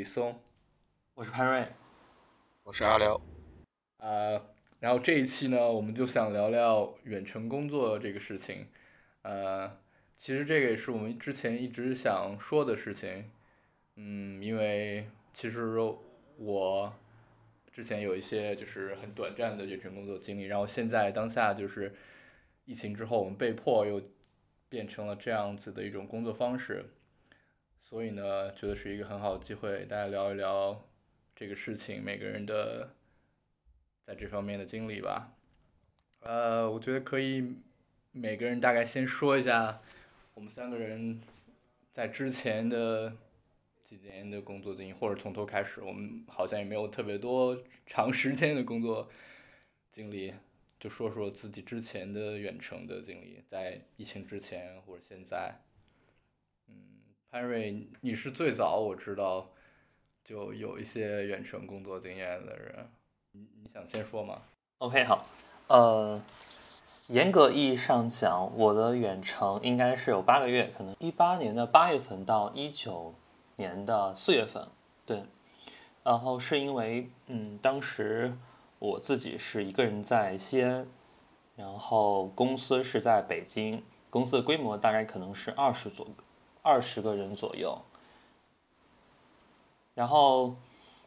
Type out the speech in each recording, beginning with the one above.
是李松，我是潘瑞，我是阿辽。呃，然后这一期呢，我们就想聊聊远程工作这个事情。呃，其实这个也是我们之前一直想说的事情。嗯，因为其实我之前有一些就是很短暂的远程工作经历，然后现在当下就是疫情之后，我们被迫又变成了这样子的一种工作方式。所以呢，觉得是一个很好的机会，大家聊一聊这个事情，每个人的在这方面的经历吧。呃，我觉得可以，每个人大概先说一下我们三个人在之前的几年的工作经历，或者从头开始。我们好像也没有特别多长时间的工作经历，就说说自己之前的远程的经历，在疫情之前或者现在。潘瑞，你是最早我知道就有一些远程工作经验的人，你你想先说吗？OK，好，呃，严格意义上讲，我的远程应该是有八个月，可能一八年的八月份到一九年的四月份，对，然后是因为，嗯，当时我自己是一个人在西安，然后公司是在北京，公司的规模大概可能是二十左右。二十个人左右，然后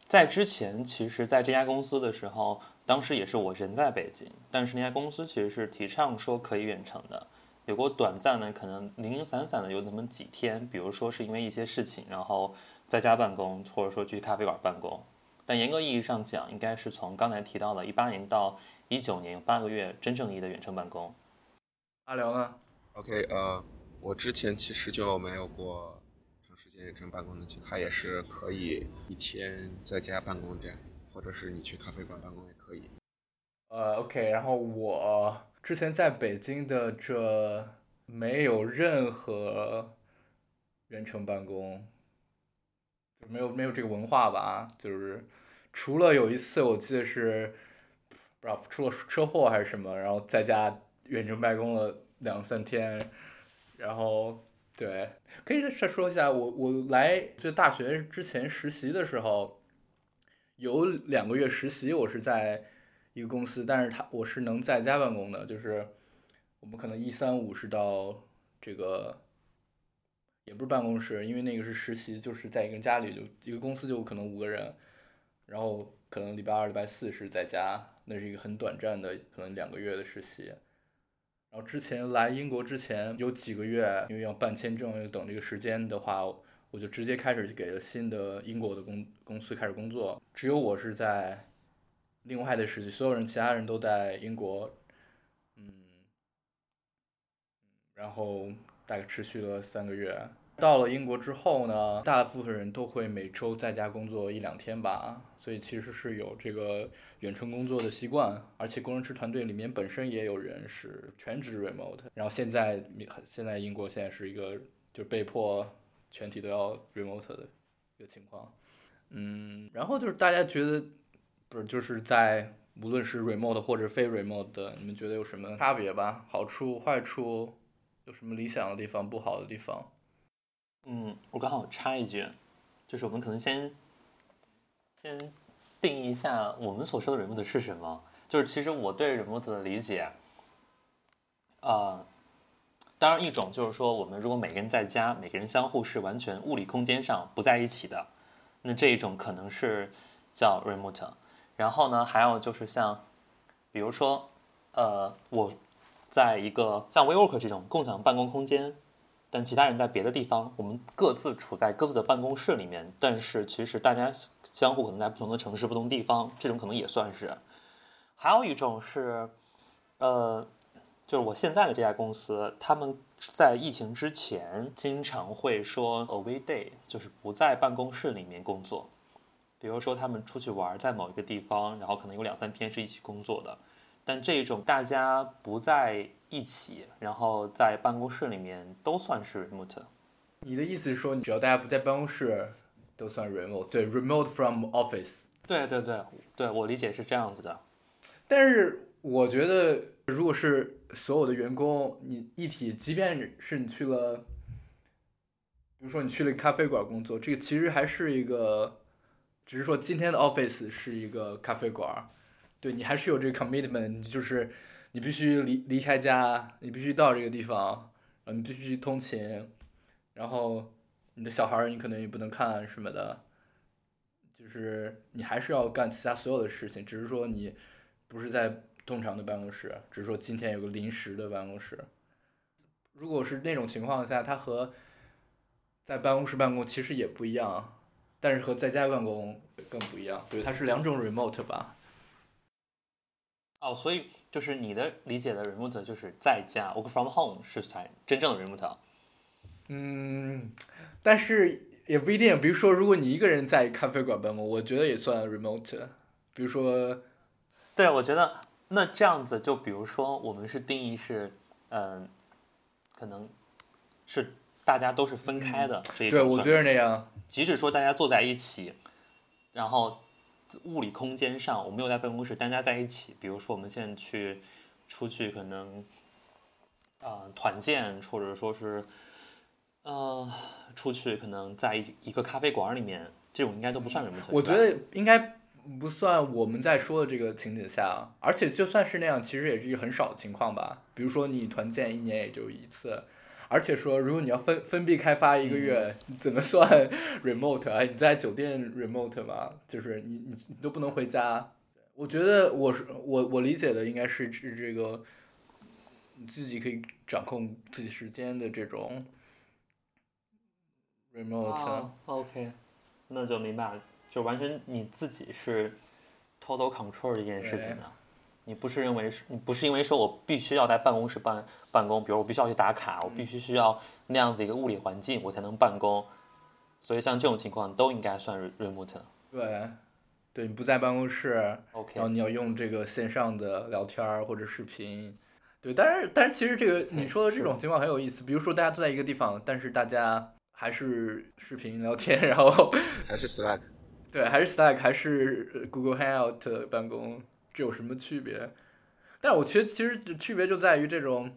在之前，其实在这家公司的时候，当时也是我人在北京，但是那家公司其实是提倡说可以远程的，有过短暂的，可能零零散散的有那么几天，比如说是因为一些事情，然后在家办公，或者说去咖啡馆办公。但严格意义上讲，应该是从刚才提到的一八年到一九年八个月真正意义的远程办公。阿辽呢？OK，呃。我之前其实就没有过长时间远程办公的经历，他也是可以一天在家办公这样，或者是你去咖啡馆办公也可以。呃，OK，然后我之前在北京的这没有任何远程办公，就没有没有这个文化吧，就是除了有一次我记得是不知道出了车祸还是什么，然后在家远程办公了两三天。然后，对，可以再说一下，我我来就大学之前实习的时候，有两个月实习，我是在一个公司，但是他我是能在家办公的，就是我们可能一三五是到这个，也不是办公室，因为那个是实习，就是在一个家里，就一个公司就可能五个人，然后可能礼拜二、礼拜四是在家，那是一个很短暂的，可能两个月的实习。然后之前来英国之前有几个月，因为要办签证，要等这个时间的话，我就直接开始给了新的英国的公公司开始工作。只有我是在另外的时期，所有人其他人都在英国，嗯，然后大概持续了三个月。到了英国之后呢，大部分人都会每周在家工作一两天吧，所以其实是有这个远程工作的习惯，而且工程师团队里面本身也有人是全职 remote，然后现在现在英国现在是一个就被迫全体都要 remote 的一个情况，嗯，然后就是大家觉得不是就是在无论是 remote 或者非 remote 的，你们觉得有什么差别吧？好处、坏处，有什么理想的地方、不好的地方？嗯，我刚好插一句，就是我们可能先先定义一下我们所说的 remote 是什么。就是其实我对 remote 的理解，啊，当然一种就是说，我们如果每个人在家，每个人相互是完全物理空间上不在一起的，那这一种可能是叫 remote。然后呢，还有就是像，比如说，呃，我在一个像 WeWork 这种共享办公空间。但其他人在别的地方，我们各自处在各自的办公室里面，但是其实大家相互可能在不同的城市、不同地方，这种可能也算是。还有一种是，呃，就是我现在的这家公司，他们在疫情之前经常会说 away day，就是不在办公室里面工作。比如说他们出去玩，在某一个地方，然后可能有两三天是一起工作的。但这种大家不在。一起，然后在办公室里面都算是 remote。你的意思是说，只要大家不在办公室，都算 remote？对，remote from office。对对对对，我理解是这样子的。但是我觉得，如果是所有的员工，你一体，即便是你去了，比比如说你去了咖啡馆工作，这个其实还是一个，只是说今天的 office 是一个咖啡馆，对你还是有这个 commitment，就是你必须离离开家，你必须到这个地方，然后你必须通勤，然后你的小孩你可能也不能看什么的，就是你还是要干其他所有的事情，只是说你不是在通常的办公室，只是说今天有个临时的办公室。如果是那种情况下，它和在办公室办公其实也不一样，但是和在家办公更不一样。对，它是两种 remote 吧。哦，所以就是你的理解的 remote 就是在家 work from home 是才真正的 remote。嗯，但是也不一定。比如说，如果你一个人在咖啡馆办公，我觉得也算 remote。比如说，对，我觉得那这样子，就比如说我们是定义是，嗯，可能是。大家都是分开的这一种，对，我觉得那样。即使说大家坐在一起，然后物理空间上我们又在办公室，大家在一起，比如说我们现在去出去，可能啊团建，或者说是呃出去，可能在一一个咖啡馆里面，这种应该都不算什么。我觉得应该不算我们在说的这个情景下，而且就算是那样，其实也是一个很少的情况吧。比如说你团建一年也就一次。而且说，如果你要分分币开发一个月，怎么算 remote 啊？你在酒店 remote 吗？就是你你你都不能回家。我觉得我是我我理解的应该是指这个，你自己可以掌控自己时间的这种 remote。OK，那就明白了，就完全你自己是 total control 这件事情的。你不是认为是，你不是因为说我必须要在办公室办办公，比如我必须要去打卡，我必须需要那样子一个物理环境，我才能办公。所以像这种情况都应该算 remote。对，对你不在办公室，OK，然后你要用这个线上的聊天或者视频。对，但是但是其实这个你说的这种情况很有意思，比如说大家都在一个地方，但是大家还是视频聊天，然后还是 Slack，对，还是 Slack，还是 Google Hangout 办公。这有什么区别？但我觉得其实区别就在于这种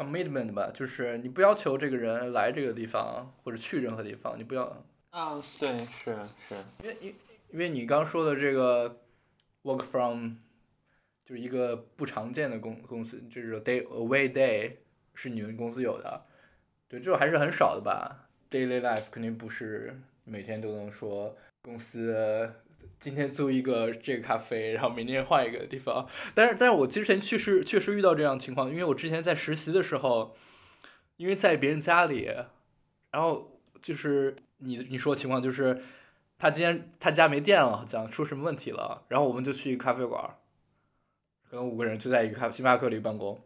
commitment 吧，就是你不要求这个人来这个地方或者去任何地方，你不要。啊，对，是是。因为因因为你刚说的这个 work from 就是一个不常见的公公司，就是 day away day 是你们公司有的，对，这种还是很少的吧。daily life 肯定不是每天都能说公司。今天租一个这个咖啡，然后明天换一个地方。但是，但是我之前确实确实遇到这样情况，因为我之前在实习的时候，因为在别人家里，然后就是你你说情况就是，他今天他家没电了，好像出什么问题了，然后我们就去咖啡馆，可能五个人就在一个咖星巴克里办公，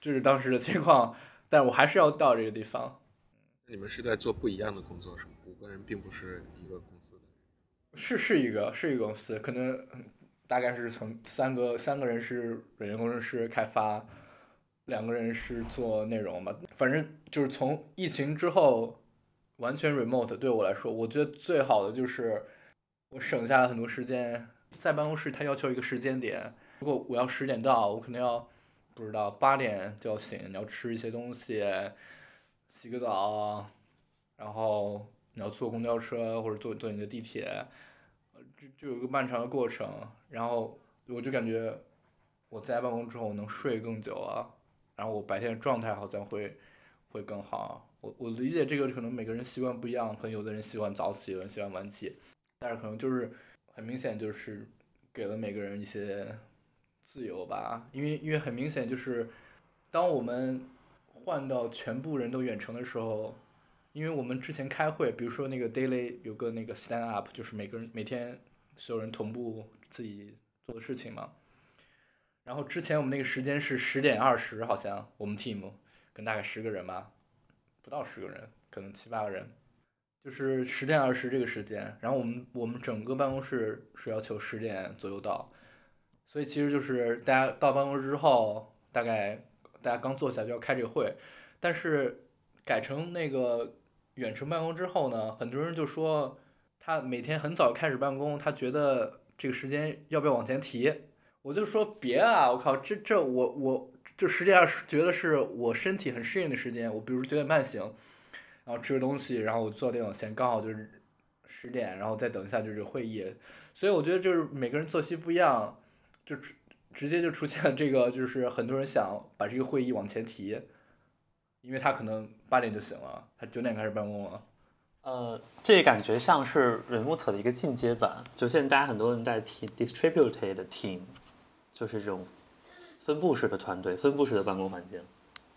这是当时的情况。但我还是要到这个地方。你们是在做不一样的工作是吗？五个人并不是一个公司的。是是一个是一个公司，可能大概是从三个三个人是软件工程师开发，两个人是做内容吧。反正就是从疫情之后完全 remote，对我来说，我觉得最好的就是我省下了很多时间。在办公室，他要求一个时间点，如果我要十点到，我肯定要不知道八点就要醒，你要吃一些东西，洗个澡，然后你要坐公交车或者坐坐你的地铁。就就有个漫长的过程，然后我就感觉我在办公之后能睡更久啊，然后我白天的状态好像会会更好。我我理解这个可能每个人习惯不一样，可能有的人喜欢早起，有人喜欢晚起，但是可能就是很明显就是给了每个人一些自由吧，因为因为很明显就是当我们换到全部人都远程的时候。因为我们之前开会，比如说那个 daily 有个那个 stand up，就是每个人每天所有人同步自己做的事情嘛。然后之前我们那个时间是十点二十，好像我们 team 跟大概十个人吧，不到十个人，可能七八个人，就是十点二十这个时间。然后我们我们整个办公室是要求十点左右到，所以其实就是大家到办公室之后，大概大家刚坐下就要开这个会，但是改成那个。远程办公之后呢，很多人就说他每天很早开始办公，他觉得这个时间要不要往前提？我就说别啊，我靠，这这我我就实际上是觉得是我身体很适应的时间。我比如九点半醒，然后吃个东西，然后我坐电脑前刚好就是十点，然后再等一下就是会议，所以我觉得就是每个人作息不一样，就直直接就出现了这个，就是很多人想把这个会议往前提，因为他可能八点就醒了，他九点开始办公了。呃，这感觉像是 remote 的一个进阶版，就现在大家很多人在提 distributed team，就是这种分布式的团队、分布式的办公环境。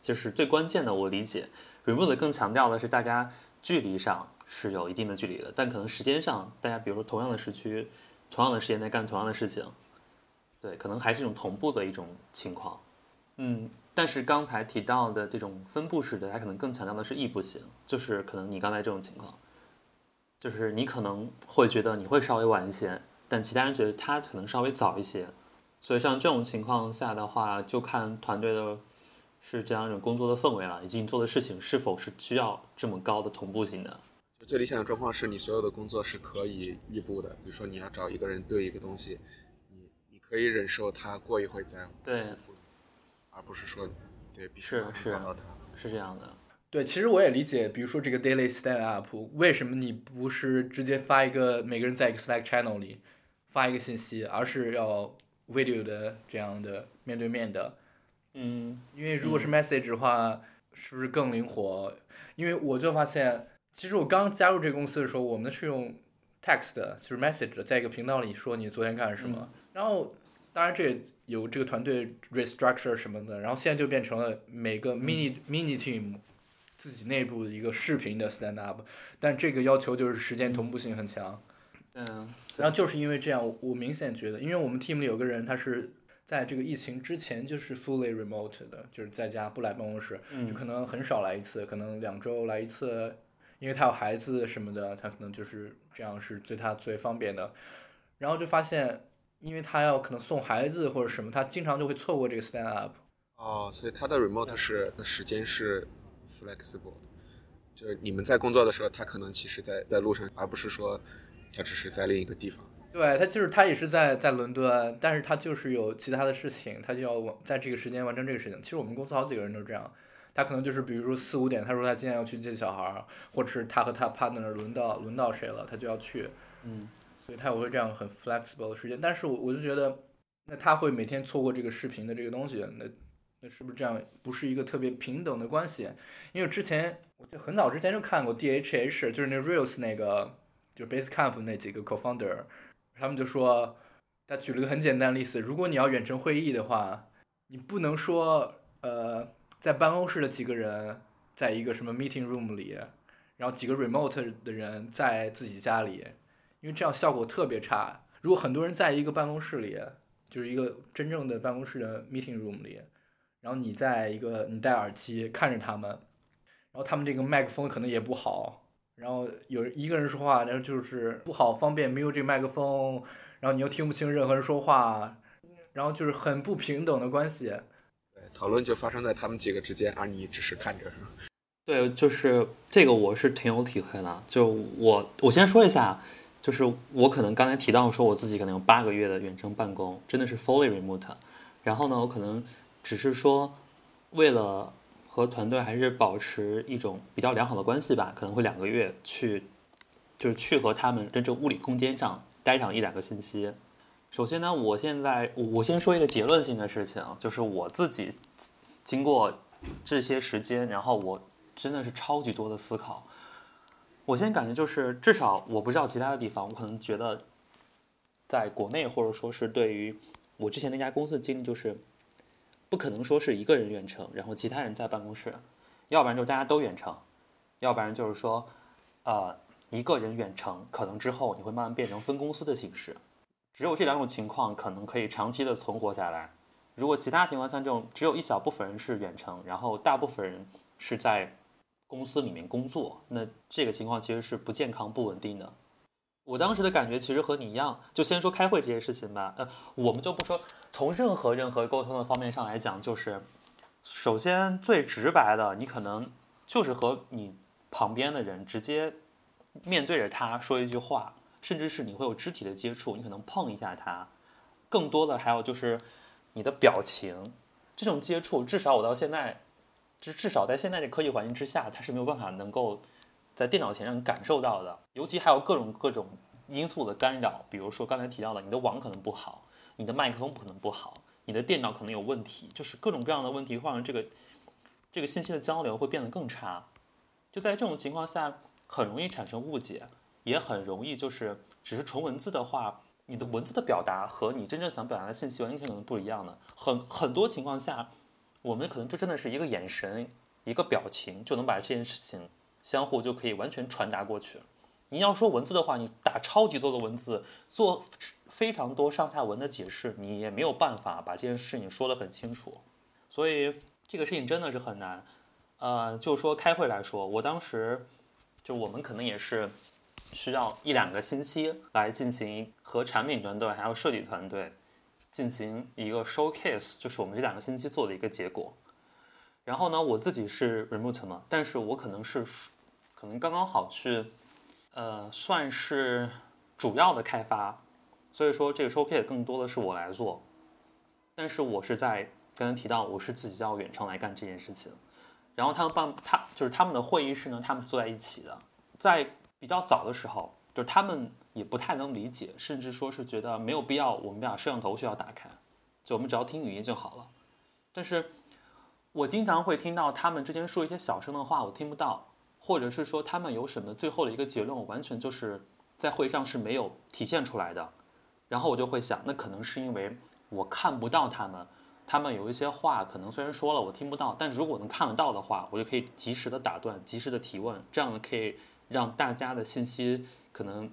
就是最关键的，我理解 remote 更强调的是大家距离上是有一定的距离的，但可能时间上，大家比如说同样的时区、同样的时间在干同样的事情，对，可能还是一种同步的一种情况。嗯，但是刚才提到的这种分布式的，它可能更强调的是异步型，就是可能你刚才这种情况，就是你可能会觉得你会稍微晚一些，但其他人觉得他可能稍微早一些，所以像这种情况下的话，就看团队的是这样一种工作的氛围了，以及你做的事情是否是需要这么高的同步性的。就最理想的状况是你所有的工作是可以异步的，比如说你要找一个人对一个东西，你你可以忍受他过一会再对，而不是说对必须是是找到他。是这样的。对，其实我也理解，比如说这个 daily stand up，为什么你不是直接发一个每个人在一个 Slack channel 里发一个信息，而是要 video 的这样的面对面的？嗯因为如果是 message 的话，是不是更灵活？因为我就发现，其实我刚加入这个公司的时候，我们是用 text 的，就是 message，的在一个频道里说你昨天干了什么。然后，当然这也有这个团队 restructure 什么的，然后现在就变成了每个 mini、mini team 自己内部的一个视频的 stand up，但这个要求就是时间同步性很强。嗯，然后就是因为这样，我我明显觉得，因为我们 team 里有个人，他是在这个疫情之前就是 fully remote 的，就是在家不来办公室，就嗯可能很少来一次，可能两周来一次，因为他有孩子什么的，他可能就是这样是对他最方便的。然后就发现，因为他要可能送孩子或者什么，他经常就会错过这个 stand up。哦，所以他的 remote 是时间是 flexible，的就是你们在工作的时候，他可能其实在在路上，而不是说他只是在另一个地方。对他就是他也是在在伦敦，但是他就是有其他的事情，他就要完在这个时间完成这个事情。其实我们公司好几个人都这样，他可能就是比如说四五点，他说他今天要去接小孩儿，或者是他和他 partner 轮到轮到谁了，他就要去，嗯，所以他也会这样很 flexible 的时间。但是我我就觉得，那他会每天错过这个视频的这个东西，那那是不是这样不是一个特别平等的关系？因为之前我就很早之前就看过 DHH，就是那 Reels 那个就是 Basecamp 那几个 co-founder。他们就说，他举了个很简单的例子，如果你要远程会议的话，你不能说呃，在办公室的几个人在一个什么 meeting room 里，然后几个 remote 的人在自己家里，因为这样效果特别差。如果很多人在一个办公室里，就是一个真正的办公室的 meeting room 里，然后你在一个你戴耳机看着他们，然后他们这个麦克风可能也不好。然后有一个人说话，然后就是不好方便，没有这个麦克风，然后你又听不清任何人说话，然后就是很不平等的关系。对，讨论就发生在他们几个之间，而你只是看着。是吗对，就是这个我是挺有体会的。就我我先说一下，就是我可能刚才提到说我自己可能有八个月的远程办公，真的是 fully remote。然后呢，我可能只是说为了和团队还是保持一种比较良好的关系吧，可能会两个月去，就是去和他们真正物理空间上待上一两个星期。首先呢，我现在我我先说一个结论性的事情，就是我自己经过这些时间，然后我真的是超级多的思考。我现在感觉就是，至少我不知道其他的地方，我可能觉得，在国内或者说是对于我之前那家公司的经历，就是不可能说是一个人远程，然后其他人在办公室，要不然就大家都远程，要不然就是说，呃，一个人远程，可能之后你会慢慢变成分公司的形式。只有这两种情况可能可以长期的存活下来。如果其他情况像这种，只有一小部分人是远程，然后大部分人是在公司里面工作，那这个情况其实是不健康、不稳定的。我当时的感觉其实和你一样，就先说开会这些事情吧。呃，我们就不说从任何任何沟通的方面上来讲，就是首先最直白的，你可能就是和你旁边的人直接面对着他说一句话，甚至是你会有肢体的接触，你可能碰一下他。更多的还有就是你的表情，这种接触，至少我到现在，至至少在现在这科技环境之下，它是没有办法能够在电脑前上感受到的，尤其还有各种各种因素的干扰，比如说刚才提到的，你的网可能不好，你的麦克风可能不好，你的电脑可能有问题，就是各种各样的问题会让这个这个信息的交流会变得更差。就在这种情况下，很容易产生误解，也很容易就是只是纯文字的话，你的文字的表达和你真正想表达的信息完全可能不一样的。很很多情况下，我们可能就真的是一个眼神、一个表情就能把这件事情。相互就可以完全传达过去。你要说文字的话，你打超级多的文字，做非常多上下文的解释，你也没有办法把这件事情说得很清楚。所以这个事情真的是很难。呃，就说开会来说，我当时就我们可能也是需要一两个星期来进行和产品团队还有设计团队进行一个 showcase，就是我们这两个星期做的一个结果。然后呢，我自己是 remote 嘛，但是我可能是，可能刚刚好去，呃，算是主要的开发，所以说这个 showcase 更多的是我来做，但是我是在刚刚提到我是自己要远程来干这件事情，然后他们办他就是他们的会议室呢，他们是坐在一起的，在比较早的时候，就是他们也不太能理解，甚至说是觉得没有必要我们把摄像头需要打开，就我们只要听语音就好了，但是。我经常会听到他们之间说一些小声的话，我听不到，或者是说他们有什么最后的一个结论，我完全就是在会上是没有体现出来的。然后我就会想，那可能是因为我看不到他们，他们有一些话可能虽然说了我听不到，但如果能看得到的话，我就可以及时的打断，及时的提问，这样可以让大家的信息可能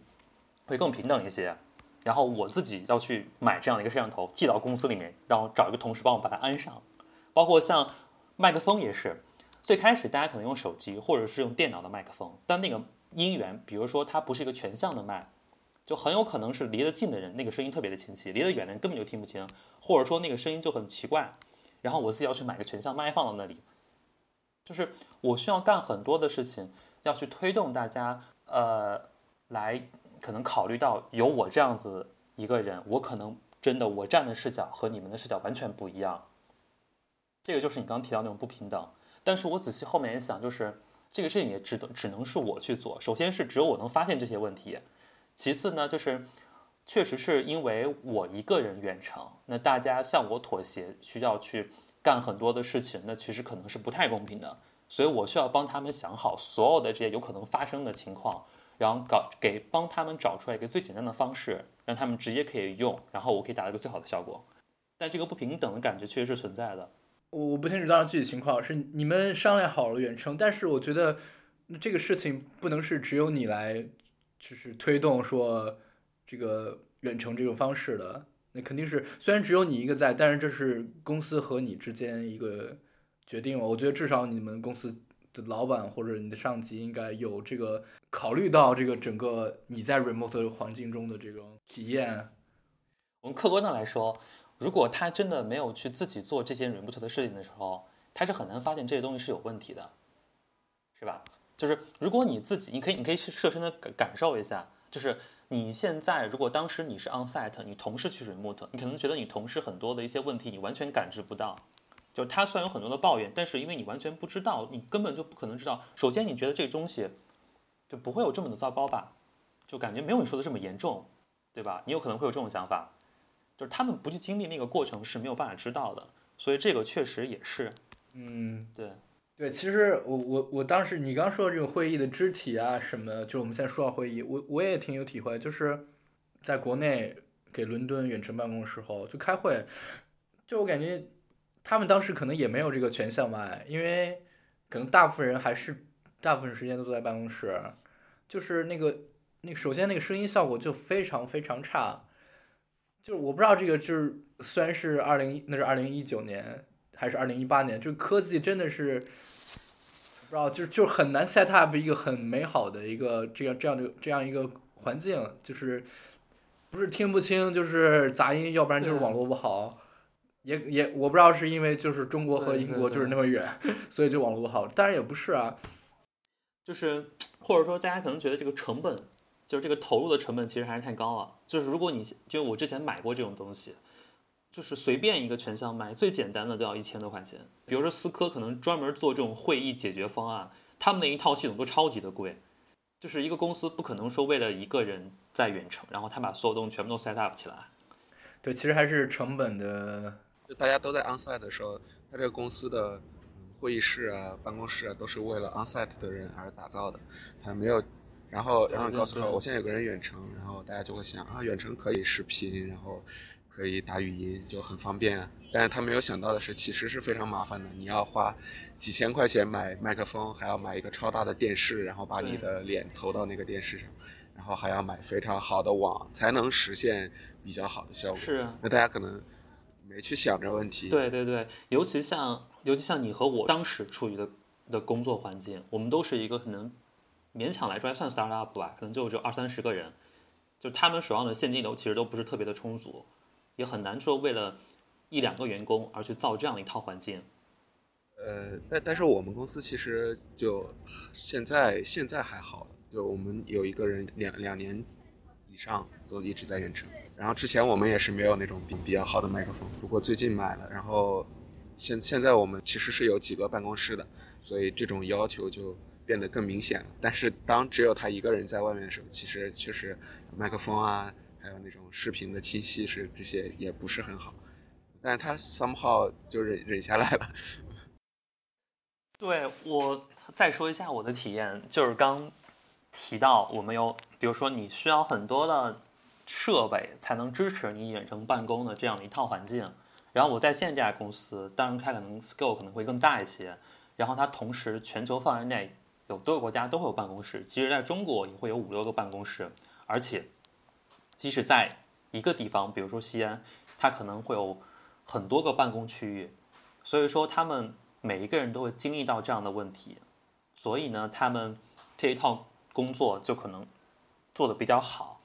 会更平等一些。然后我自己要去买这样的一个摄像头，寄到公司里面，然后找一个同事帮我把它安上，包括像。麦克风也是，最开始大家可能用手机或者是用电脑的麦克风，但那个音源，比如说它不是一个全向的麦，就很有可能是离得近的人那个声音特别的清晰，离得远的人根本就听不清，或者说那个声音就很奇怪。然后我自己要去买个全向麦放到那里，就是我需要干很多的事情，要去推动大家，呃，来可能考虑到有我这样子一个人，我可能真的我站的视角和你们的视角完全不一样。这个就是你刚提到那种不平等，但是我仔细后面也想，就是这个事情也只能只能是我去做。首先是只有我能发现这些问题，其次呢，就是确实是因为我一个人远程，那大家向我妥协，需要去干很多的事情，那其实可能是不太公平的。所以我需要帮他们想好所有的这些有可能发生的情况，然后搞给帮他们找出来一个最简单的方式，让他们直接可以用，然后我可以达到一个最好的效果。但这个不平等的感觉确实是存在的。我我不清楚当时具体情况是你们商量好了远程，但是我觉得这个事情不能是只有你来，就是推动说这个远程这种方式的。那肯定是虽然只有你一个在，但是这是公司和你之间一个决定。我觉得至少你们公司的老板或者你的上级应该有这个考虑到这个整个你在 remote 环境中的这种体验。我们客观的来说。如果他真的没有去自己做这些 remote 的事情的时候，他是很难发现这些东西是有问题的，是吧？就是如果你自己，你可以，你可以设身的感感受一下，就是你现在如果当时你是 on site，你同事去 remote，你可能觉得你同事很多的一些问题你完全感知不到，就是他虽然有很多的抱怨，但是因为你完全不知道，你根本就不可能知道。首先，你觉得这个东西就不会有这么的糟糕吧？就感觉没有你说的这么严重，对吧？你有可能会有这种想法。就是他们不去经历那个过程是没有办法知道的，所以这个确实也是，嗯，对，对，其实我我我当时你刚说的这个会议的肢体啊什么，就是我们现在说到会议，我我也挺有体会，就是在国内给伦敦远程办公的时候就开会，就我感觉他们当时可能也没有这个全向外，因为可能大部分人还是大部分时间都坐在办公室，就是那个那首先那个声音效果就非常非常差。就是我不知道这个就是虽然是二零那是二零一九年还是二零一八年，就科技真的是不知道就就很难 set up 一个很美好的一个这样这样的这样一个环境，就是不是听不清就是杂音，要不然就是网络不好，也也我不知道是因为就是中国和英国就是那么远，所以就网络不好，当然也不是啊，就是或者说大家可能觉得这个成本。就是这个投入的成本其实还是太高了。就是如果你就我之前买过这种东西，就是随便一个全项买最简单的都要一千多块钱。比如说思科可能专门做这种会议解决方案，他们那一套系统都超级的贵。就是一个公司不可能说为了一个人在远程，然后他把所有东西全部都 set up 起来。对，其实还是成本的。就大家都在 onsite 的时候，他这个公司的会议室啊、办公室啊，都是为了 onsite 的人而打造的。他没有，然后然后告诉他，我现在有个人远程，然后大家就会想啊，远程可以视频，然后可以打语音，就很方便。啊但是他没有想到的是，其实是非常麻烦的。你要花几千块钱买麦克风，还要买一个超大的电视，然后把你的脸投到那个电视上，然后还要买非常好的网，才能实现比较好的效果。是。那大家可能。没去想这问题。对对对，尤其像尤其像你和我当时处于的的工作环境，我们都是一个可能勉强来说还算 start up 吧，可能就只有二三十个人，就他们手上的现金流其实都不是特别的充足，也很难说为了一两个员工而去造这样的一套环境。呃，但但是我们公司其实就现在现在还好，就我们有一个人两两年以上都一直在远程。然后之前我们也是没有那种比比较好的麦克风，不过最近买了。然后现现在我们其实是有几个办公室的，所以这种要求就变得更明显了。但是当只有他一个人在外面的时候，其实确实麦克风啊，还有那种视频的清晰是这些也不是很好。但是他 somehow 就忍忍下来了。对我再说一下我的体验，就是刚提到我们有，比如说你需要很多的。设备才能支持你远程办公的这样一套环境。然后我在现在这家公司，当然它可能 scale 可能会更大一些。然后它同时全球范围内有多个国家都会有办公室，其实在中国也会有五六个办公室。而且，即使在一个地方，比如说西安，它可能会有很多个办公区域。所以说，他们每一个人都会经历到这样的问题。所以呢，他们这一套工作就可能做的比较好。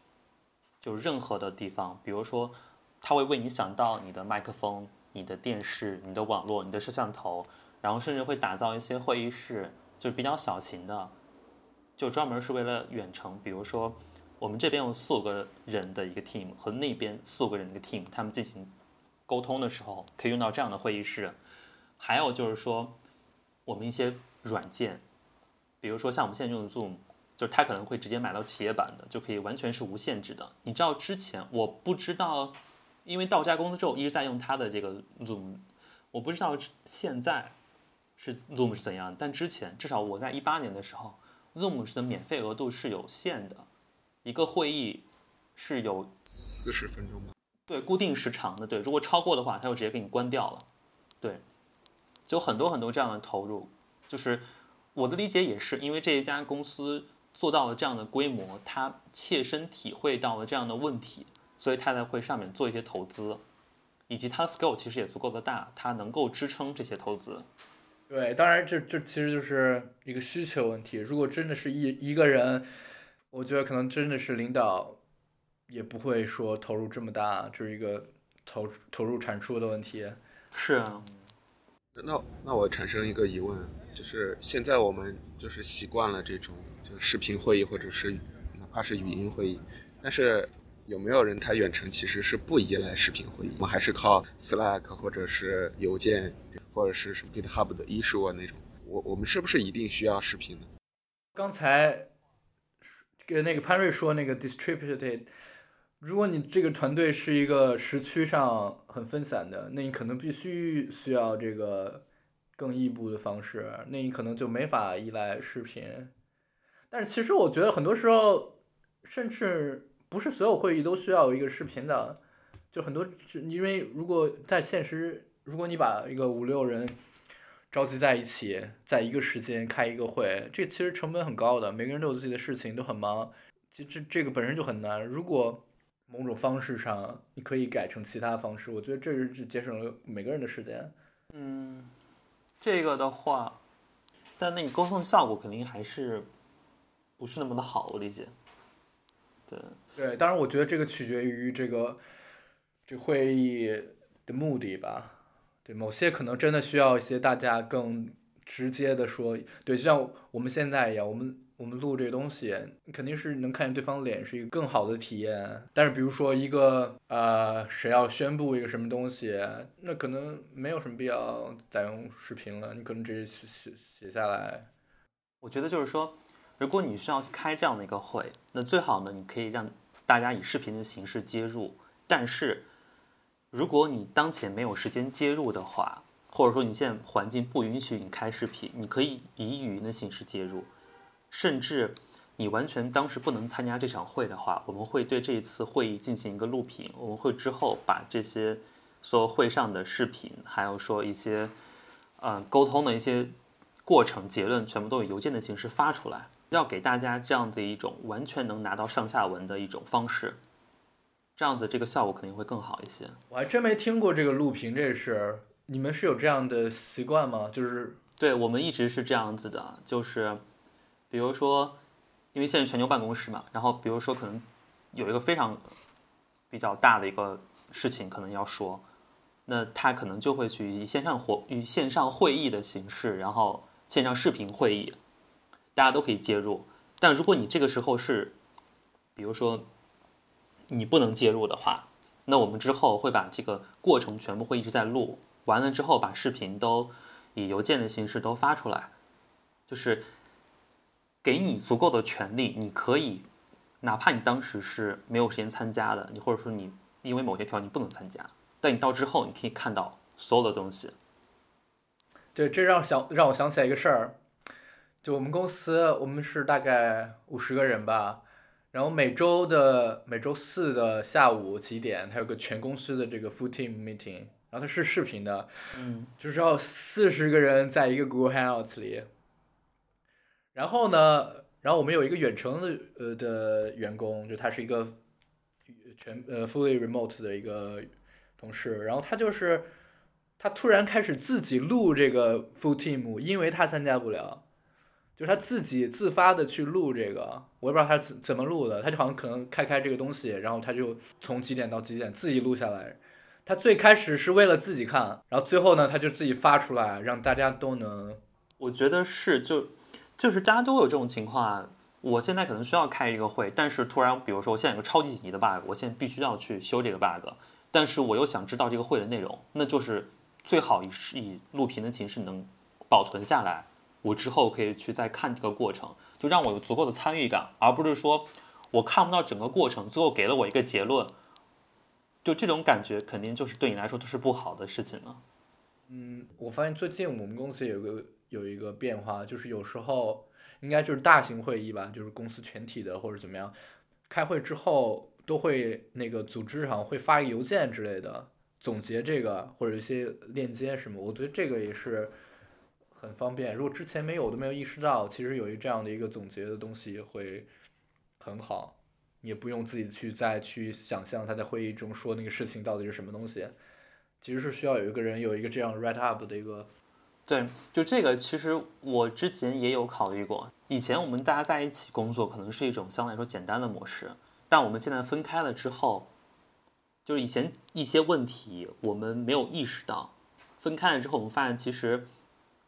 就任何的地方，比如说，他会为你想到你的麦克风、你的电视、你的网络、你的摄像头，然后甚至会打造一些会议室，就是比较小型的，就专门是为了远程。比如说，我们这边有四五个人的一个 team 和那边四五个人的一个 team，他们进行沟通的时候可以用到这样的会议室。还有就是说，我们一些软件，比如说像我们现在用的 Zoom。就是他可能会直接买到企业版的，就可以完全是无限制的。你知道之前我不知道，因为到这家公司之后一直在用它的这个 Zoom，我不知道现在是 Zoom 是怎样。但之前至少我在一八年的时候，Zoom 是的免费额度是有限的，一个会议是有四十分钟吗？对，固定时长的。对，如果超过的话，它就直接给你关掉了。对，就很多很多这样的投入，就是我的理解也是因为这一家公司。做到了这样的规模，他切身体会到了这样的问题，所以他才会上面做一些投资，以及他的 scale 其实也足够的大，他能够支撑这些投资。对，当然这这其实就是一个需求问题。如果真的是一一个人，我觉得可能真的是领导也不会说投入这么大，就是一个投投入产出的问题。是啊。那那我产生一个疑问，就是现在我们就是习惯了这种。就是视频会议或者是哪怕是语音会议，但是有没有人他远程其实是不依赖视频会议？我们还是靠 Slack 或者是邮件，或者是什么 GitHub 的 issue 啊那种。我我们是不是一定需要视频呢？刚才跟那个潘瑞说那个 distributed，如果你这个团队是一个时区上很分散的，那你可能必须需要这个更异步的方式，那你可能就没法依赖视频。但是其实我觉得很多时候，甚至不是所有会议都需要一个视频的，就很多，因为如果在现实，如果你把一个五六人召集在一起，在一个时间开一个会，这其实成本很高的，每个人都有自己的事情，都很忙，其实这个本身就很难。如果某种方式上你可以改成其他方式，我觉得这是节省了每个人的时间。嗯，这个的话，但那你沟通效果肯定还是。不是那么的好，我理解。对对，当然我觉得这个取决于这个这会议的目的吧。对，某些可能真的需要一些大家更直接的说，对，就像我们现在一样，我们我们录这个东西，肯定是能看见对方脸，是一个更好的体验。但是比如说一个呃，谁要宣布一个什么东西，那可能没有什么必要再用视频了，你可能直接写写写下来。我觉得就是说。如果你需要去开这样的一个会，那最好呢，你可以让大家以视频的形式接入。但是，如果你当前没有时间接入的话，或者说你现在环境不允许你开视频，你可以以语音的形式接入。甚至你完全当时不能参加这场会的话，我们会对这一次会议进行一个录屏，我们会之后把这些所有会上的视频，还有说一些嗯沟通的一些过程、结论，全部都以邮件的形式发出来。要给大家这样的一种完全能拿到上下文的一种方式，这样子这个效果肯定会更好一些。我还真没听过这个录屏这事，你们是有这样的习惯吗？就是对我们一直是这样子的，就是比如说，因为现在全球办公室嘛，然后比如说可能有一个非常比较大的一个事情可能要说，那他可能就会去以线上活以线上会议的形式，然后线上视频会议。大家都可以接入，但如果你这个时候是，比如说你不能接入的话，那我们之后会把这个过程全部会一直在录，完了之后把视频都以邮件的形式都发出来，就是给你足够的权利，你可以哪怕你当时是没有时间参加的，你或者说你因为某些条件不能参加，但你到之后你可以看到所有的东西。对，这让想让我想起来一个事儿。就我们公司，我们是大概五十个人吧，然后每周的每周四的下午几点，它有个全公司的这个 full team meeting，然后它是视频的，嗯，就是要四十个人在一个 Google Hangouts 里，然后呢，然后我们有一个远程的呃的员工，就他是一个全呃 fully remote 的一个同事，然后他就是他突然开始自己录这个 full team，因为他参加不了。就是他自己自发的去录这个，我也不知道他怎怎么录的，他就好像可能开开这个东西，然后他就从几点到几点自己录下来。他最开始是为了自己看，然后最后呢，他就自己发出来，让大家都能。我觉得是，就就是大家都有这种情况啊。我现在可能需要开一个会，但是突然，比如说我现在有个超级紧急的 bug，我现在必须要去修这个 bug，但是我又想知道这个会的内容，那就是最好以以录屏的形式能保存下来。我之后可以去再看这个过程，就让我有足够的参与感，而不是说我看不到整个过程，最后给了我一个结论，就这种感觉肯定就是对你来说都是不好的事情了。嗯，我发现最近我们公司有个有一个变化，就是有时候应该就是大型会议吧，就是公司全体的或者怎么样，开会之后都会那个组织上会发一个邮件之类的总结这个或者一些链接什么，我觉得这个也是。很方便，如果之前没有，我都没有意识到，其实有一这样的一个总结的东西会很好，也不用自己去再去想象他在会议中说那个事情到底是什么东西，其实是需要有一个人有一个这样 write up 的一个。对，就这个其实我之前也有考虑过，以前我们大家在一起工作可能是一种相对来说简单的模式，但我们现在分开了之后，就是以前一些问题我们没有意识到，分开了之后我们发现其实。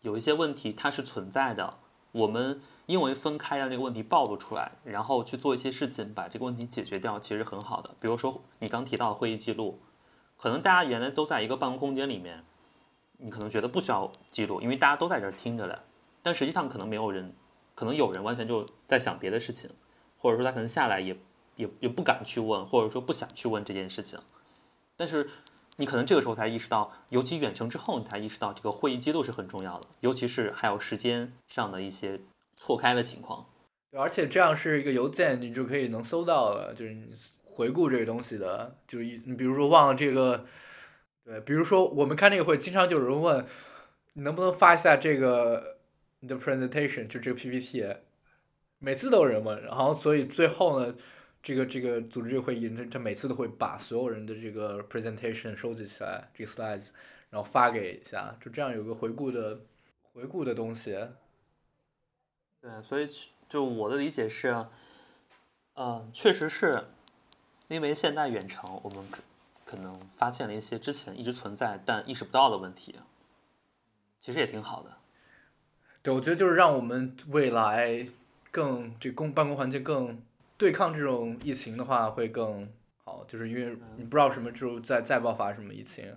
有一些问题它是存在的，我们因为分开让这个问题暴露出来，然后去做一些事情把这个问题解决掉，其实很好的。比如说你刚提到的会议记录，可能大家原来都在一个办公空间里面，你可能觉得不需要记录，因为大家都在这儿听着了。但实际上可能没有人，可能有人完全就在想别的事情，或者说他可能下来也也也不敢去问，或者说不想去问这件事情，但是。你可能这个时候才意识到，尤其远程之后，你才意识到这个会议记录是很重要的，尤其是还有时间上的一些错开的情况。对，而且这样是一个邮件，你就可以能搜到了，就是你回顾这个东西的，就是你比如说忘了这个，对，比如说我们开那个会，经常就有人问，你能不能发一下这个你的 presentation，就这个 PPT，每次都有人问，然后所以最后呢。这个这个组织这个会议，他他每次都会把所有人的这个 presentation 收集起来，这个 slides，然后发给一下，就这样有个回顾的回顾的东西。对，所以就我的理解是，嗯，确实是因为现在远程，我们可可能发现了一些之前一直存在但意识不到的问题，其实也挺好的。对，我觉得就是让我们未来更这公办公环境更。对抗这种疫情的话会更好，就是因为你不知道什么之后再再爆发什么疫情，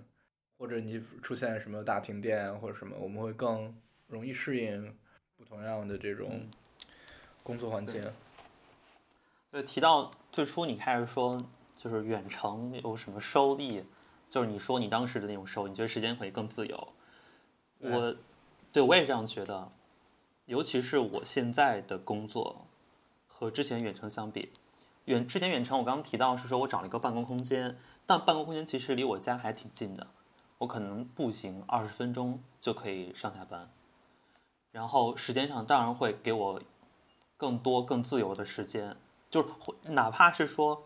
或者你出现什么大停电或者什么，我们会更容易适应不同样的这种工作环境。对，提到最初你开始说就是远程有什么收益，就是你说你当时的那种收益，你觉得时间会更自由。我对我也这样觉得，尤其是我现在的工作和之前远程相比，远之前远程我刚刚提到是说我找了一个办公空间，但办公空间其实离我家还挺近的，我可能步行二十分钟就可以上下班，然后时间上当然会给我更多更自由的时间。就是哪怕是说，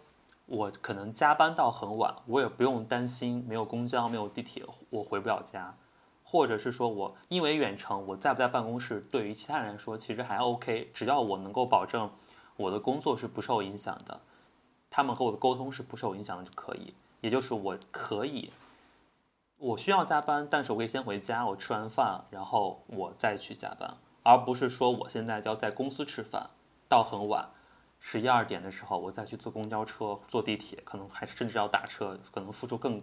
我可能加班到很晚，我也不用担心没有公交、没有地铁，我回不了家，或者是说我因为远程，我在不在办公室，对于其他人来说其实还 OK，只要我能够保证我的工作是不受影响的，他们和我的沟通是不受影响的就可以。也就是我可以，我需要加班，但是我可以先回家，我吃完饭，然后我再去加班，而不是说我现在就要在公司吃饭到很晚。十一二点的时候，我再去坐公交车、坐地铁，可能还甚至要打车，可能付出更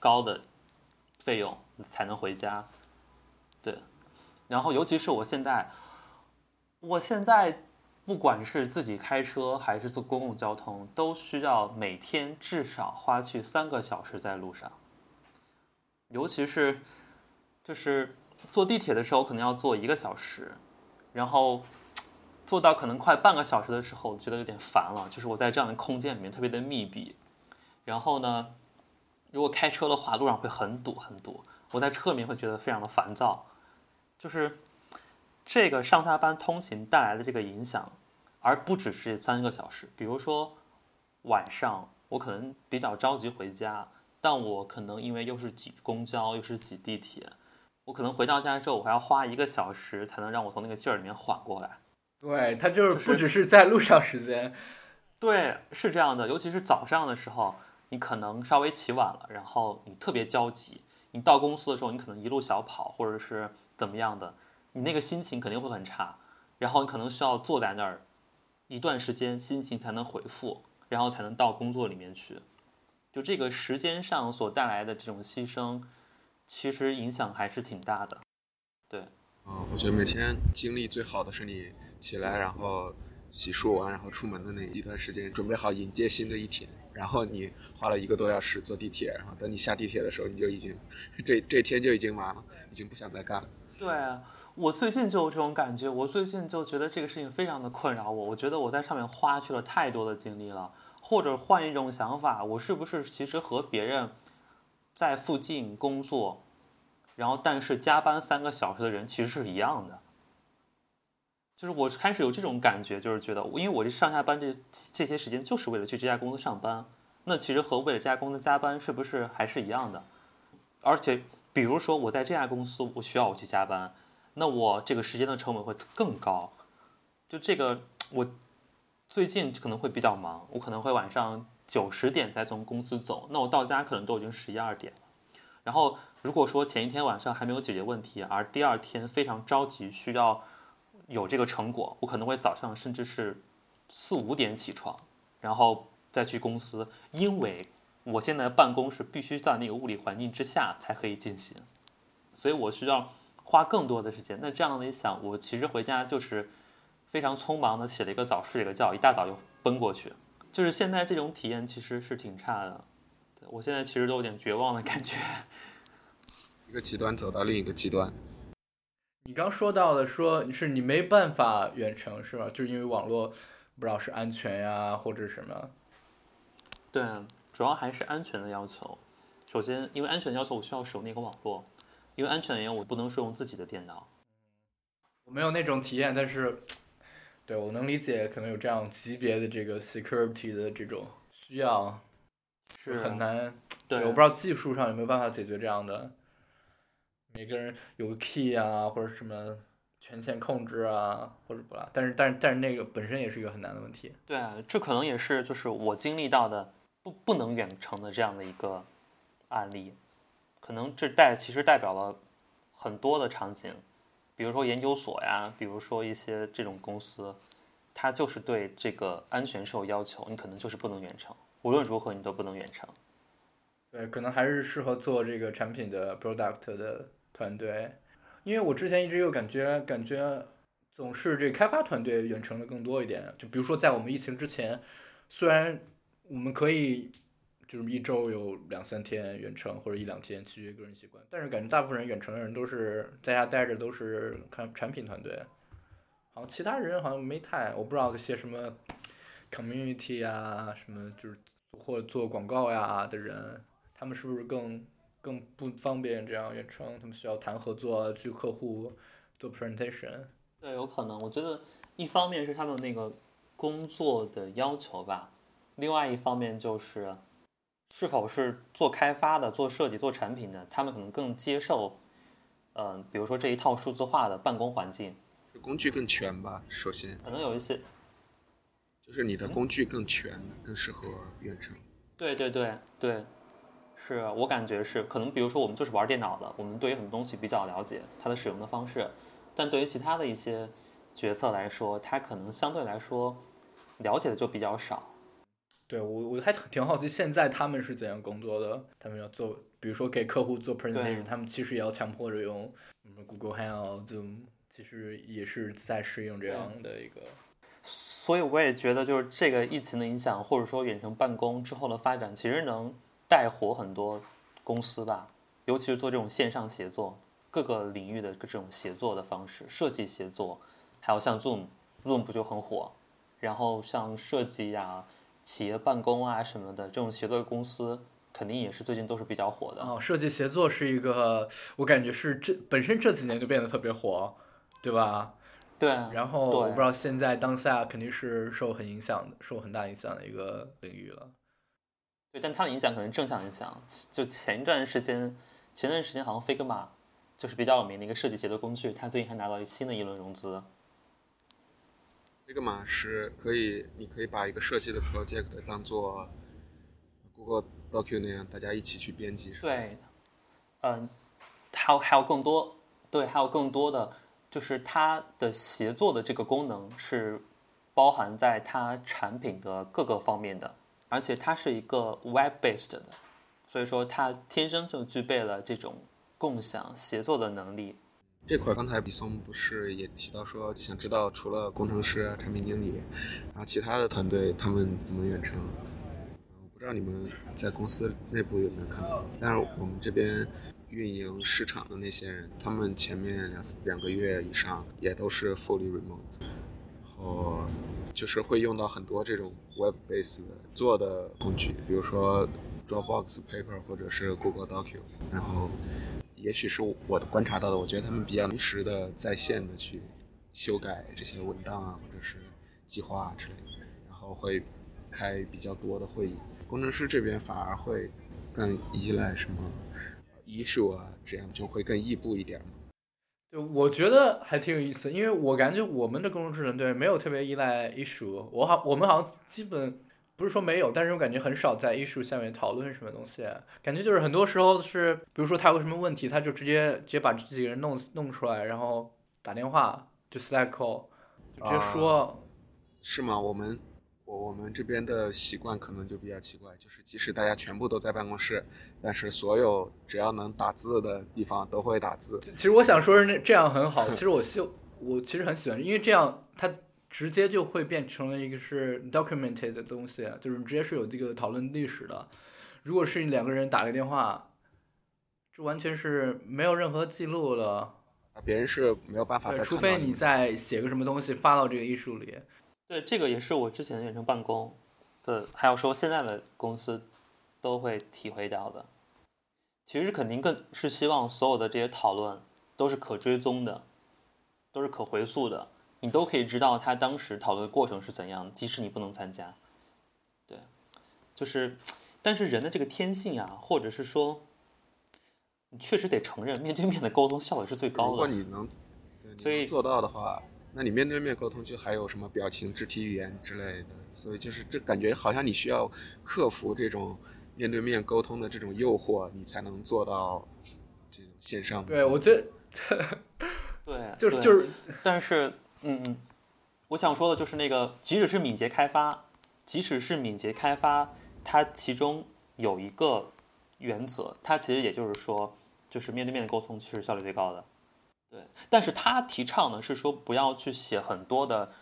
高的费用才能回家。对，然后尤其是我现在，我现在不管是自己开车还是坐公共交通，都需要每天至少花去三个小时在路上。尤其是就是坐地铁的时候，可能要坐一个小时，然后。做到可能快半个小时的时候，我觉得有点烦了。就是我在这样的空间里面特别的密闭，然后呢，如果开车的话，路上会很堵很堵。我在车里面会觉得非常的烦躁。就是这个上下班通勤带来的这个影响，而不只是三个小时。比如说晚上，我可能比较着急回家，但我可能因为又是挤公交又是挤地铁，我可能回到家之后，我还要花一个小时才能让我从那个劲儿里面缓过来。对他就是不只是在路上时间，对，是这样的。尤其是早上的时候，你可能稍微起晚了，然后你特别焦急，你到公司的时候，你可能一路小跑或者是怎么样的，你那个心情肯定会很差。然后你可能需要坐在那儿一段时间，心情才能回复，然后才能到工作里面去。就这个时间上所带来的这种牺牲，其实影响还是挺大的。对，嗯，我觉得每天精力最好的是你。起来，然后洗漱完，然后出门的那一段时间，准备好迎接新的一天。然后你花了一个多小时坐地铁，然后等你下地铁的时候，你就已经 这这天就已经完了，已经不想再干了。对我最近就有这种感觉，我最近就觉得这个事情非常的困扰我。我觉得我在上面花去了太多的精力了，或者换一种想法，我是不是其实和别人在附近工作，然后但是加班三个小时的人其实是一样的？就是我开始有这种感觉，就是觉得，因为我这上下班这这些时间就是为了去这家公司上班，那其实和为了这家公司加班是不是还是一样的？而且，比如说我在这家公司，我需要我去加班，那我这个时间的成本会更高。就这个，我最近可能会比较忙，我可能会晚上九十点才从公司走，那我到家可能都已经十一二点了。然后，如果说前一天晚上还没有解决问题，而第二天非常着急需要。有这个成果，我可能会早上甚至是四五点起床，然后再去公司，因为我现在办公室必须在那个物理环境之下才可以进行，所以我需要花更多的时间。那这样的一想，我其实回家就是非常匆忙的洗了一个澡，睡了个觉，一大早就奔过去，就是现在这种体验其实是挺差的。我现在其实都有点绝望的感觉，一个极端走到另一个极端。你刚说到的，说是你没办法远程是吧？就是因为网络不知道是安全呀，或者什么？对，主要还是安全的要求。首先，因为安全要求，我需要使用那个网络。因为安全原因，我不能使用自己的电脑。我没有那种体验，但是，对我能理解，可能有这样级别的这个 security 的这种需要，是很难。对，我不知道技术上有没有办法解决这样的。每个人有个 key 啊，或者什么权限控制啊，或者不啦，但是但是但是那个本身也是一个很难的问题。对啊，这可能也是就是我经历到的不不能远程的这样的一个案例，可能这代其实代表了很多的场景，比如说研究所呀，比如说一些这种公司，它就是对这个安全是有要求，你可能就是不能远程，无论如何你都不能远程。对，可能还是适合做这个产品的 product 的。团队，因为我之前一直有感觉，感觉总是这开发团队远程的更多一点。就比如说在我们疫情之前，虽然我们可以就是一周有两三天远程或者一两天，取决个人习惯，但是感觉大部分人远程的人都是在家待着，都是看产品团队。好像其他人好像没太，我不知道些什么 community 啊，什么就是或者做广告呀的人，他们是不是更更不方便这样远程？他们需要谈合作，去客户做 presentation。对，有可能。我觉得一方面是他们那个工作的要求吧，另外一方面就是是否是做开发的、做设计、做产品的，他们可能更接受，嗯、比如说这一套数字化的办公环境，工具更全吧，首先可能有一些就是你的工具更全，更适合远程。对对对对，是啊我感觉是可能，比如说我们就是玩电脑的，我们对于很多东西比较了解它的使用的方式，但对于其他的一些角色来说，他可能相对来说了解的就比较少。对我我还挺挺好奇，现在他们是怎样工作的？他们要做，比如说给客户做 presentation，他们其实也要强迫着用什么 Google Hangout、Zoom，其实也是在适应这样的一个。所以我也觉得，就是这个疫情的影响，或者说远程办公之后的发展，其实能带火很多公司吧，尤其是做这种线上协作，各个领域的这种协作的方式，设计协作，还有像 Zoom，Zoom 不就很火？然后像设计呀、企业办公啊什么的这种协作公司，肯定也是最近都是比较火的。哦，设计协作是一个，我感觉是这本身这几年就变得特别火，对吧？对，然后我不知道现在当下肯定是受很影响的，受很大影响的一个领域了。对，但它的影响可能正向影响。就前一段时间，前段时间好像 Figma 就是比较有名的一个设计协作工具，它最近还拿到了新的一轮融资。Figma 是可以，你可以把一个设计的 project 当做 Google Docu 那样，大家一起去编辑。对，嗯，还有还有更多，对，还有更多的，就是它的协作的这个功能是包含在它产品的各个方面的，而且它是一个 web based 的，所以说它天生就具备了这种共享协作的能力。这块儿刚才比松不是也提到说，想知道除了工程师、产品经理，然后其他的团队他们怎么远程？我不知道你们在公司内部有没有看到，但是我们这边运营市场的那些人，他们前面两两个月以上也都是 fully remote，后就是会用到很多这种 WebBase 的做的工具，比如说 Dropbox Paper 或者是 Google Docu，然后。也许是我观察到的，我觉得他们比较临时的在线的去修改这些文档啊，或者是计划啊之类的，然后会开比较多的会议。工程师这边反而会更依赖什么 issue 啊，这样就会更异步一点。对，我觉得还挺有意思，因为我感觉我们的工程师团队没有特别依赖 issue，我好我们好像基本不是说没有，但是我感觉很少在 issue 下面讨论什么东西，感觉就是很多时候是，比如说他有什么问题，他就直接直接把这几个人弄弄出来，然后打电话就 Slack call，就直接说。是吗？我们我我们这边的习惯可能就比较奇怪，就是即使大家全部都在办公室，但是所有只要能打字的地方都会打字。其实我想说是那这样很好，其实我希 我其实很喜欢，因为这样它直接就会变成了一个是 documented 的东西，就是直接是有这个讨论历史的。如果是两个人打个电话，这完全是没有任何记录了，别人是没有办法对，再除非你看到们再写个什么东西发到这个艺术里。对，这个也是我之前远程办公的，还有说现在的公司都会体会到的。其实肯定更是希望所有的这些讨论都是可追踪的，都是可回溯的，你都可以知道他当时讨论的过程是怎样的，即使你不能参加。对，就是，但是人的这个天性啊，或者是说，你确实得承认，面对面的沟通效率是最高的。如果你能，你所以能做到的话，那你面对面沟通就还有什么表情、肢体语言之类的，所以就是这感觉好像你需要克服这种面对面沟通的这种诱惑，你才能做到这种线上。对，我觉 得对，就是就是但是，嗯嗯，我想说的就是那个，即使是敏捷开发，即使是敏捷开发，它其中有一个原则，它其实也就是说，就是面对面的沟通其实效率最高的。对，但是他提倡的是说不要去写很多的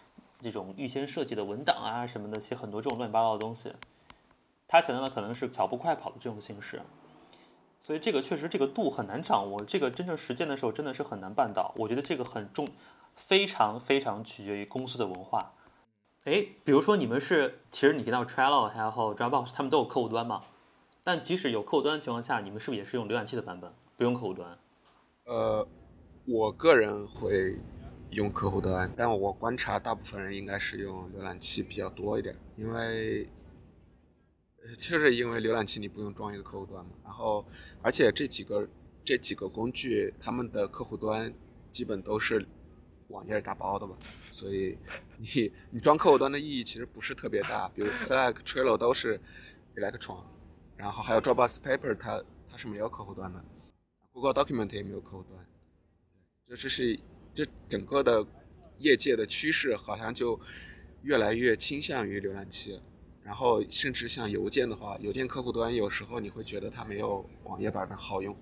这种预先设计的文档啊什么的，写很多这种乱七八糟的东西。他强调的可能是跑步快跑的这种形式，所以这个确实这个度很难掌握，这个真正实践的时候真的是很难办到。我觉得这个很重，非常非常取决于公司的文化。哎，比如说你们是，其实你提到 Trello 还有 Dropbox，他们都有客户端嘛？但即使有客户端的情况下，你们是不是也是用浏览器的版本，不用客户端？呃，我个人会用客户端，但我观察大部分人应该是用浏览器比较多一点，因为确实因为浏览器你不用装一个客户端嘛。然后，而且这几个这几个工具，他们的客户端基本都是网页打包的嘛，所以你你装客户端的意义其实不是特别大。比如 Slack、Trello 都是 Electron，然后还有 Dropbox Paper，它它是没有客户端的，Google Document 也没有客户端。就这是这整个的业界的趋势，好像就越来越倾向于浏览器。然后甚至像邮件的话，邮件客户端有时候你会觉得它没有网页版的好用。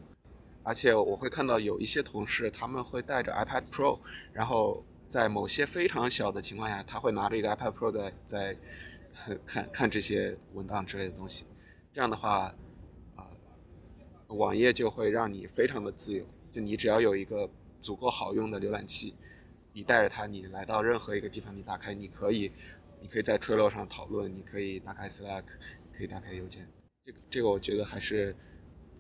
而且我会看到有一些同事，他们会带着 iPad Pro，然后在某些非常小的情况下，他会拿着一个 iPad Pro 在在看看这些文档之类的东西。这样的话，啊，网页就会让你非常的自由。就你只要有一个足够好用的浏览器，你带着它，你来到任何一个地方，你打开，你可以，你可以在 Trello 上讨论，你可以打开 Slack，可以打开邮件。这个这个我觉得还是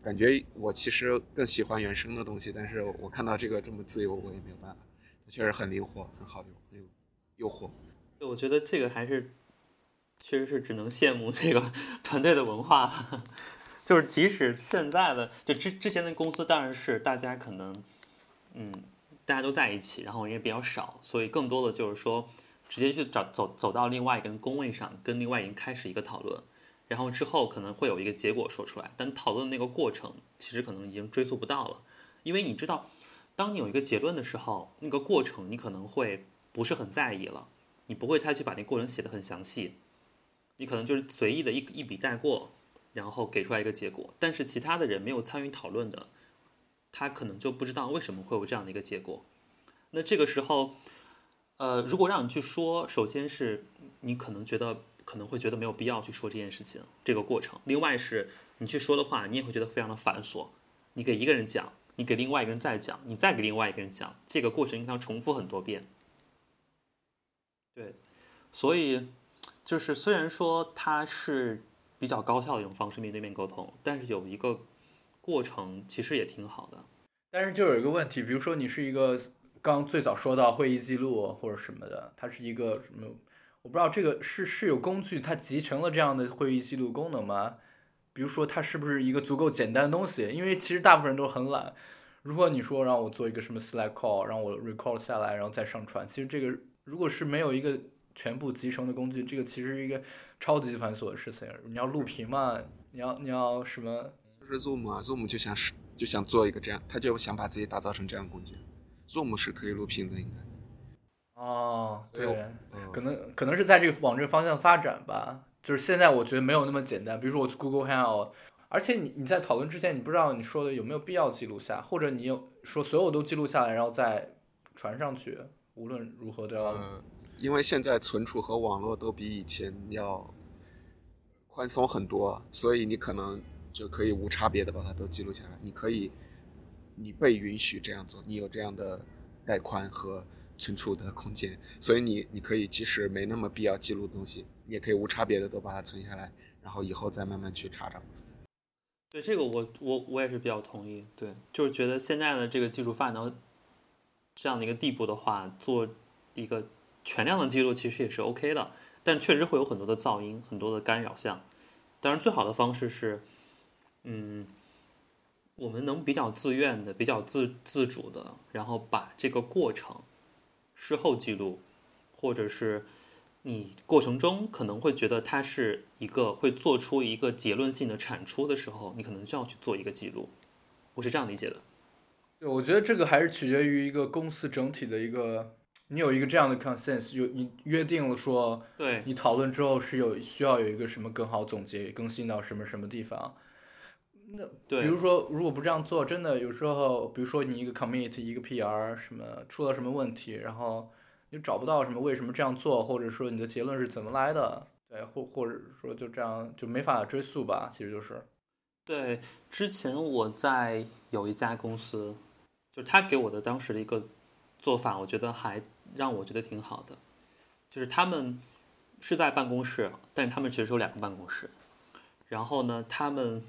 感觉我其实更喜欢原生的东西，但是我看到这个这么自由，我也没有办法。确实很灵活，很好用，很有诱惑。对，我觉得这个还是确实是只能羡慕这个 团队的文化。就是即使现在的就之之前的公司，当然是大家可能嗯。大家都在一起，然后人也比较少，所以更多的就是说，直接去找走走到另外一个工位上，跟另外一个人开始一个讨论，然后之后可能会有一个结果说出来。但讨论那个过程，其实可能已经追溯不到了，因为你知道，当你有一个结论的时候，那个过程你可能会不是很在意了，你不会太去把那过程写得很详细，你可能就是随意的一一笔带过，然后给出来一个结果。但是其他的人没有参与讨论的。他可能就不知道为什么会有这样的一个结果。那这个时候，呃，如果让你去说，首先是你可能觉得可能会觉得没有必要去说这件事情，这个过程。另外是你去说的话，你也会觉得非常的繁琐。你给一个人讲，你给另外一个人再讲，你再给另外一个人讲，这个过程应当重复很多遍。对，所以就是虽然说它是比较高效的一种方式面对面沟通，但是有一个。过程其实也挺好的，但是就有一个问题，比如说你是一个刚最早说到会议记录或者什么的，它是一个什么？我不知道这个是是有工具它集成了这样的会议记录功能吗？比如说它是不是一个足够简单的东西？因为其实大部分人都很懒。如果你说让我做一个什么 Slack call，让我 record 下来然后再上传，其实这个如果是没有一个全部集成的工具，这个其实是一个超级繁琐的事情。你要录屏嘛？你要你要什么？是 Zoom 啊，Zoom 就想是就想做一个这样，他就想把自己打造成这样工具。Zoom 是可以录屏的，应该。哦，对，可能可能是在这个往这个方向发展吧。就是现在我觉得没有那么简单。比如说我去 Google Hangout，而且你你在讨论之前，你不知道你说的有没有必要记录下，或者你有说所有都记录下来，然后再传上去，无论如何都要。呃，因为现在存储和网络都比以前要宽松很多，所以你可能。就可以无差别的把它都记录下来。你可以，你被允许这样做，你有这样的带宽和存储的空间，所以你你可以即使没那么必要记录的东西，你也可以无差别的都把它存下来，然后以后再慢慢去查找。对这个我我我也是比较同意。对，就是觉得现在的这个技术发展到这样的一个地步的话，做一个全量的记录其实也是 OK 的，但确实会有很多的噪音，很多的干扰项。当然，最好的方式是。嗯，我们能比较自愿的、比较自自主的，然后把这个过程事后记录，或者是你过程中可能会觉得它是一个会做出一个结论性的产出的时候，你可能就要去做一个记录。我是这样理解的。对，我觉得这个还是取决于一个公司整体的一个，你有一个这样的 consensus，有你约定了说，对你讨论之后是有需要有一个什么更好总结更新到什么什么地方。对，比如说，如果不这样做，真的有时候，比如说你一个 commit 一个 PR 什么出了什么问题，然后你找不到什么为什么这样做，或者说你的结论是怎么来的，对，或或者说就这样就没法追溯吧，其实就是。对，之前我在有一家公司，就是他给我的当时的一个做法，我觉得还让我觉得挺好的，就是他们是在办公室，但是他们其实有两个办公室，然后呢，他们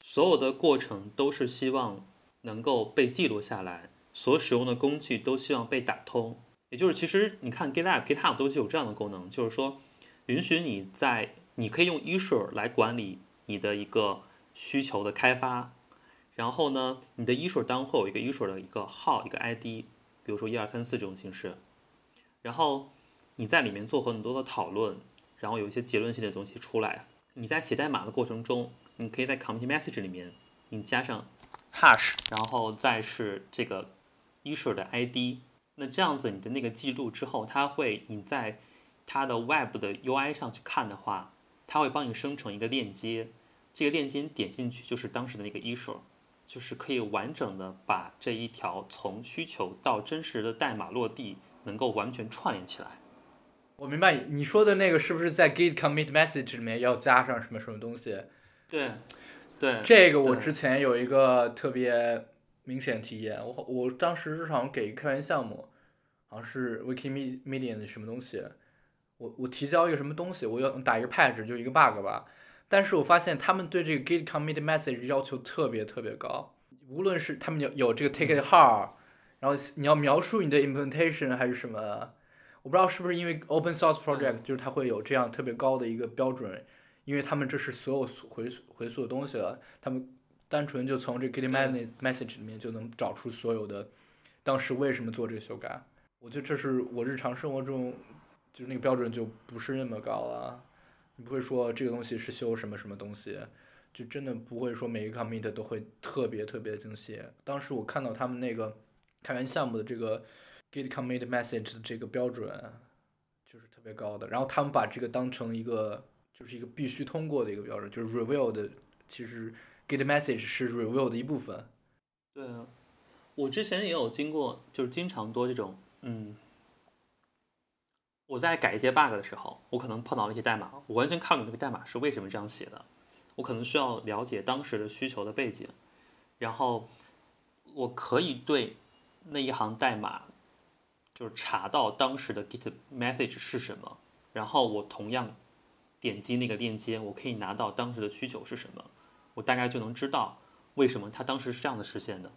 所有的过程都是希望能够被记录下来，所使用的工具都希望被打通，也就是其实你看 GitLab、GitHub 都是有这样的功能，就是说允许你在你可以用 issue 来管理你的一个。需求的开发，然后呢，你的 issue 当会有一个 issue 的一个号，一个 ID，比如说一二三四这种形式，然后你在里面做很多的讨论，然后有一些结论性的东西出来。你在写代码的过程中，你可以在 commit message 里面你加上 hash，然后再是这个 issue 的 ID，那这样子你的那个记录之后，它会你在它的 web 的 UI 上去看的话，它会帮你生成一个链接。这个链接点进去就是当时的那个 issue，就是可以完整的把这一条从需求到真实的代码落地，能够完全串联起来。我明白你说的那个是不是在 git commit message 里面要加上什么什么东西？对，对，这个我之前有一个特别明显体验，我我当时好像给开源项目，好像是 Wikimedia 的什么东西，我我提交一个什么东西，我要打一个 patch 就一个 bug 吧。但是我发现他们对这个 git commit message 要求特别特别高，无论是他们有有这个 ticket 号，然后你要描述你的 implementation 还是什么，我不知道是不是因为 open source project 就是它会有这样特别高的一个标准，因为他们这是所有回回溯的东西了，他们单纯就从这 git commit message 里面就能找出所有的当时为什么做这个修改，我觉得这是我日常生活中就是那个标准就不是那么高了。你不会说这个东西是修什么什么东西，就真的不会说每一个 commit 都会特别特别精细。当时我看到他们那个开源项目的这个 git commit message 的这个标准，就是特别高的。然后他们把这个当成一个就是一个必须通过的一个标准，就是 review 的，其实 git message 是 review 的一部分。对啊，我之前也有经过，就是经常多这种，嗯。我在改一些 bug 的时候，我可能碰到了一些代码，我完全看不懂这个代码是为什么这样写的。我可能需要了解当时的需求的背景，然后我可以对那一行代码就是查到当时的 git message 是什么，然后我同样点击那个链接，我可以拿到当时的需求是什么，我大概就能知道为什么它当时是这样的实现的。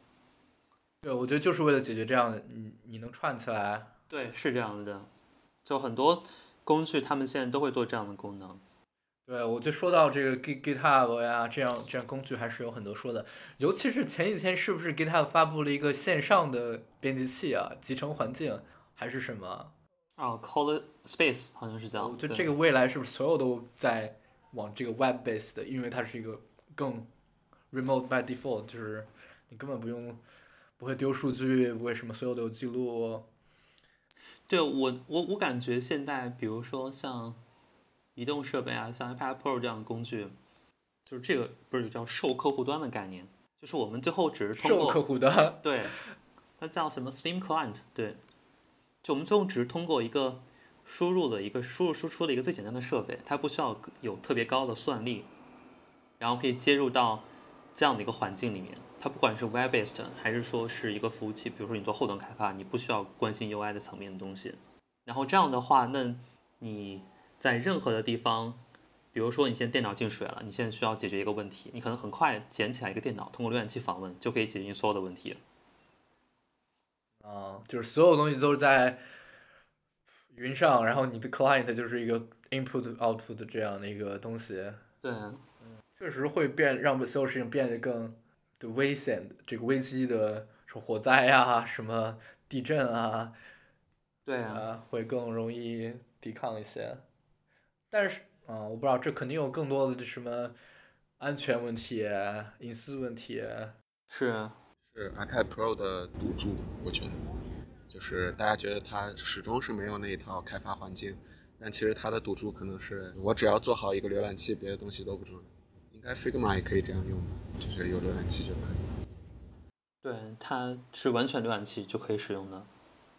对，我觉得就是为了解决这样的，你你能串起来。对，是这样的。就很多工具，他们现在都会做这样的功能。对，我就说到这个 Git GitHub 呀，这样这样工具还是有很多说的。尤其是前几天，是不是 GitHub 发布了一个线上的编辑器啊？集成环境还是什么？啊，Code Space 好像是这样。就这个未来是不是所有都在往这个 Web based 的？因为它是一个更 Remote by default，就是你根本不用不会丢数据，不会什么，所有都有记录。对我，我我感觉现在，比如说像移动设备啊，像 iPad Pro 这样的工具，就是这个不是叫受客户端的概念，就是我们最后只是通过客户端，对，它叫什么 Slim Client，对，就我们最后只是通过一个输入的一个输入输出的一个最简单的设备，它不需要有特别高的算力，然后可以接入到这样的一个环境里面。它不管是 web based 还是说是一个服务器，比如说你做后端开发，你不需要关心 UI 的层面的东西。然后这样的话，那你在任何的地方，比如说你现在电脑进水了，你现在需要解决一个问题，你可能很快捡起来一个电脑，通过浏览器访问就可以解决你所有的问题。啊，就是所有东西都是在云上，然后你的 client 就是一个 input output 这样的一个东西。对，嗯确实会变，让所有事情变得更。的危险，这个危机的，说火灾呀，什么地震啊，对啊，会更容易抵抗一些。但是啊，我不知道，这肯定有更多的什么安全问题、隐私问题。是是 iPad Pro 的赌注，我觉得，就是大家觉得它始终是没有那一套开发环境，但其实它的赌注可能是我只要做好一个浏览器，别的东西都不重要。应应该 Figma 也可以这样用吧，就是有浏览器就可以。对，它是完全浏览器就可以使用的。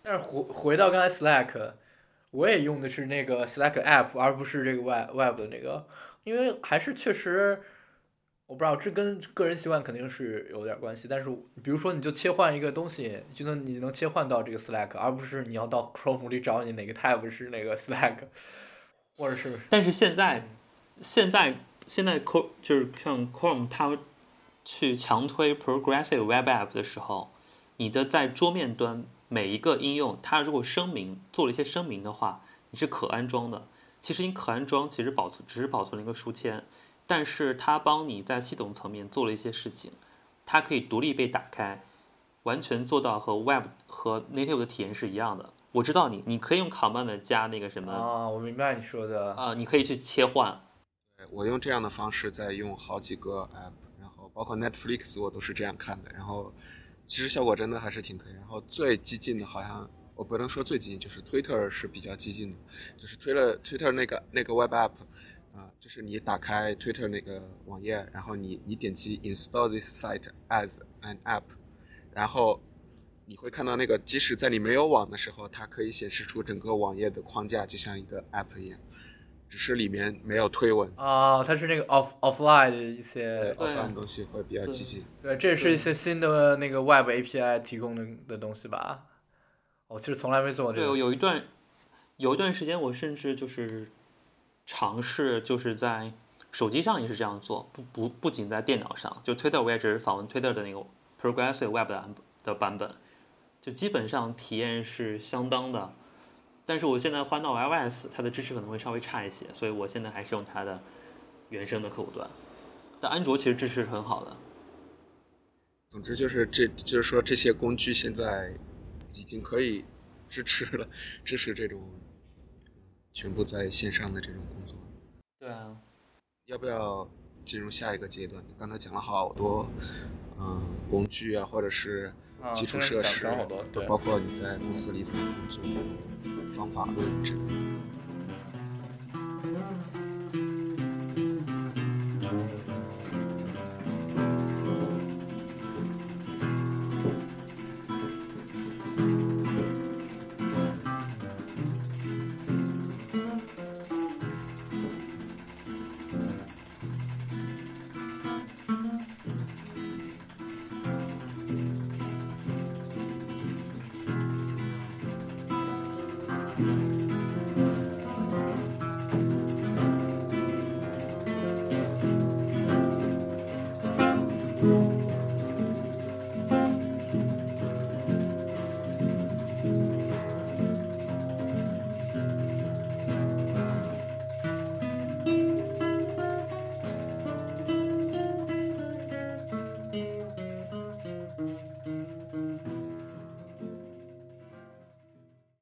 但是回回到刚才 Slack，我也用的是那个 Slack app，而不是这个 web web 的那个，因为还是确实，我不知道这跟个人习惯肯定是有点关系。但是比如说，你就切换一个东西，就能你能切换到这个 Slack，而不是你要到 Chrome 里找你哪个 tab 是那个 Slack，或者是但是现在，现在现在 Chrome 就是像 Chrome 它去强推 Progressive Web App 的时候，你的在桌面端每一个应用，它如果声明做了一些声明的话，你是可安装的。其实你可安装，其实保存只是保存了一个书签，但是它帮你在系统层面做了一些事情，它可以独立被打开，完全做到和 Web 和 Native 的体验是一样的。我知道你，你可以用 Command 加那个什么啊，我明白你说的。啊、你可以去切换。对我用这样的方式在用好几个 app，然后包括 Netflix 我都是这样看的，然后其实效果真的还是挺可以。然后最激进的好像我不能说最激进，就是 Twitter 是比较激进的，就是推了 Twitter 那个那个 web app，啊、就是你打开 Twitter 那个网页，然后你你点击 install this site as an app，然后你会看到那个即使在你没有网的时候，它可以显示出整个网页的框架，就像一个 app 一样，只是里面没有推文。啊，它是那个 off offline 的一些，对 offline 东西会比较激进。对，这也是一些新的那个 Web API 提供的的东西吧？我其实从来没做过这对，个。有一段有一段时间，我甚至就是尝试，就是在手机上也是这样做，不不不仅在电脑上，就 Twitter 我也只是访问 Twitter 的那个 Progressive Web 的版的版本，就基本上体验是相当的。但是我现在换到 iOS，它的支持可能会稍微差一些，所以我现在还是用它的原生的客户端。但安卓其实支持很好的。总之就是这，就是说这些工具现在已经可以支持了，支持这种全部在线上的这种工作。对啊，要不要进入下一个阶段？你刚才讲了好多，嗯，工具啊，或者是啊基础设施，啊好多对包括你在公司里怎么工作，方法论之类的。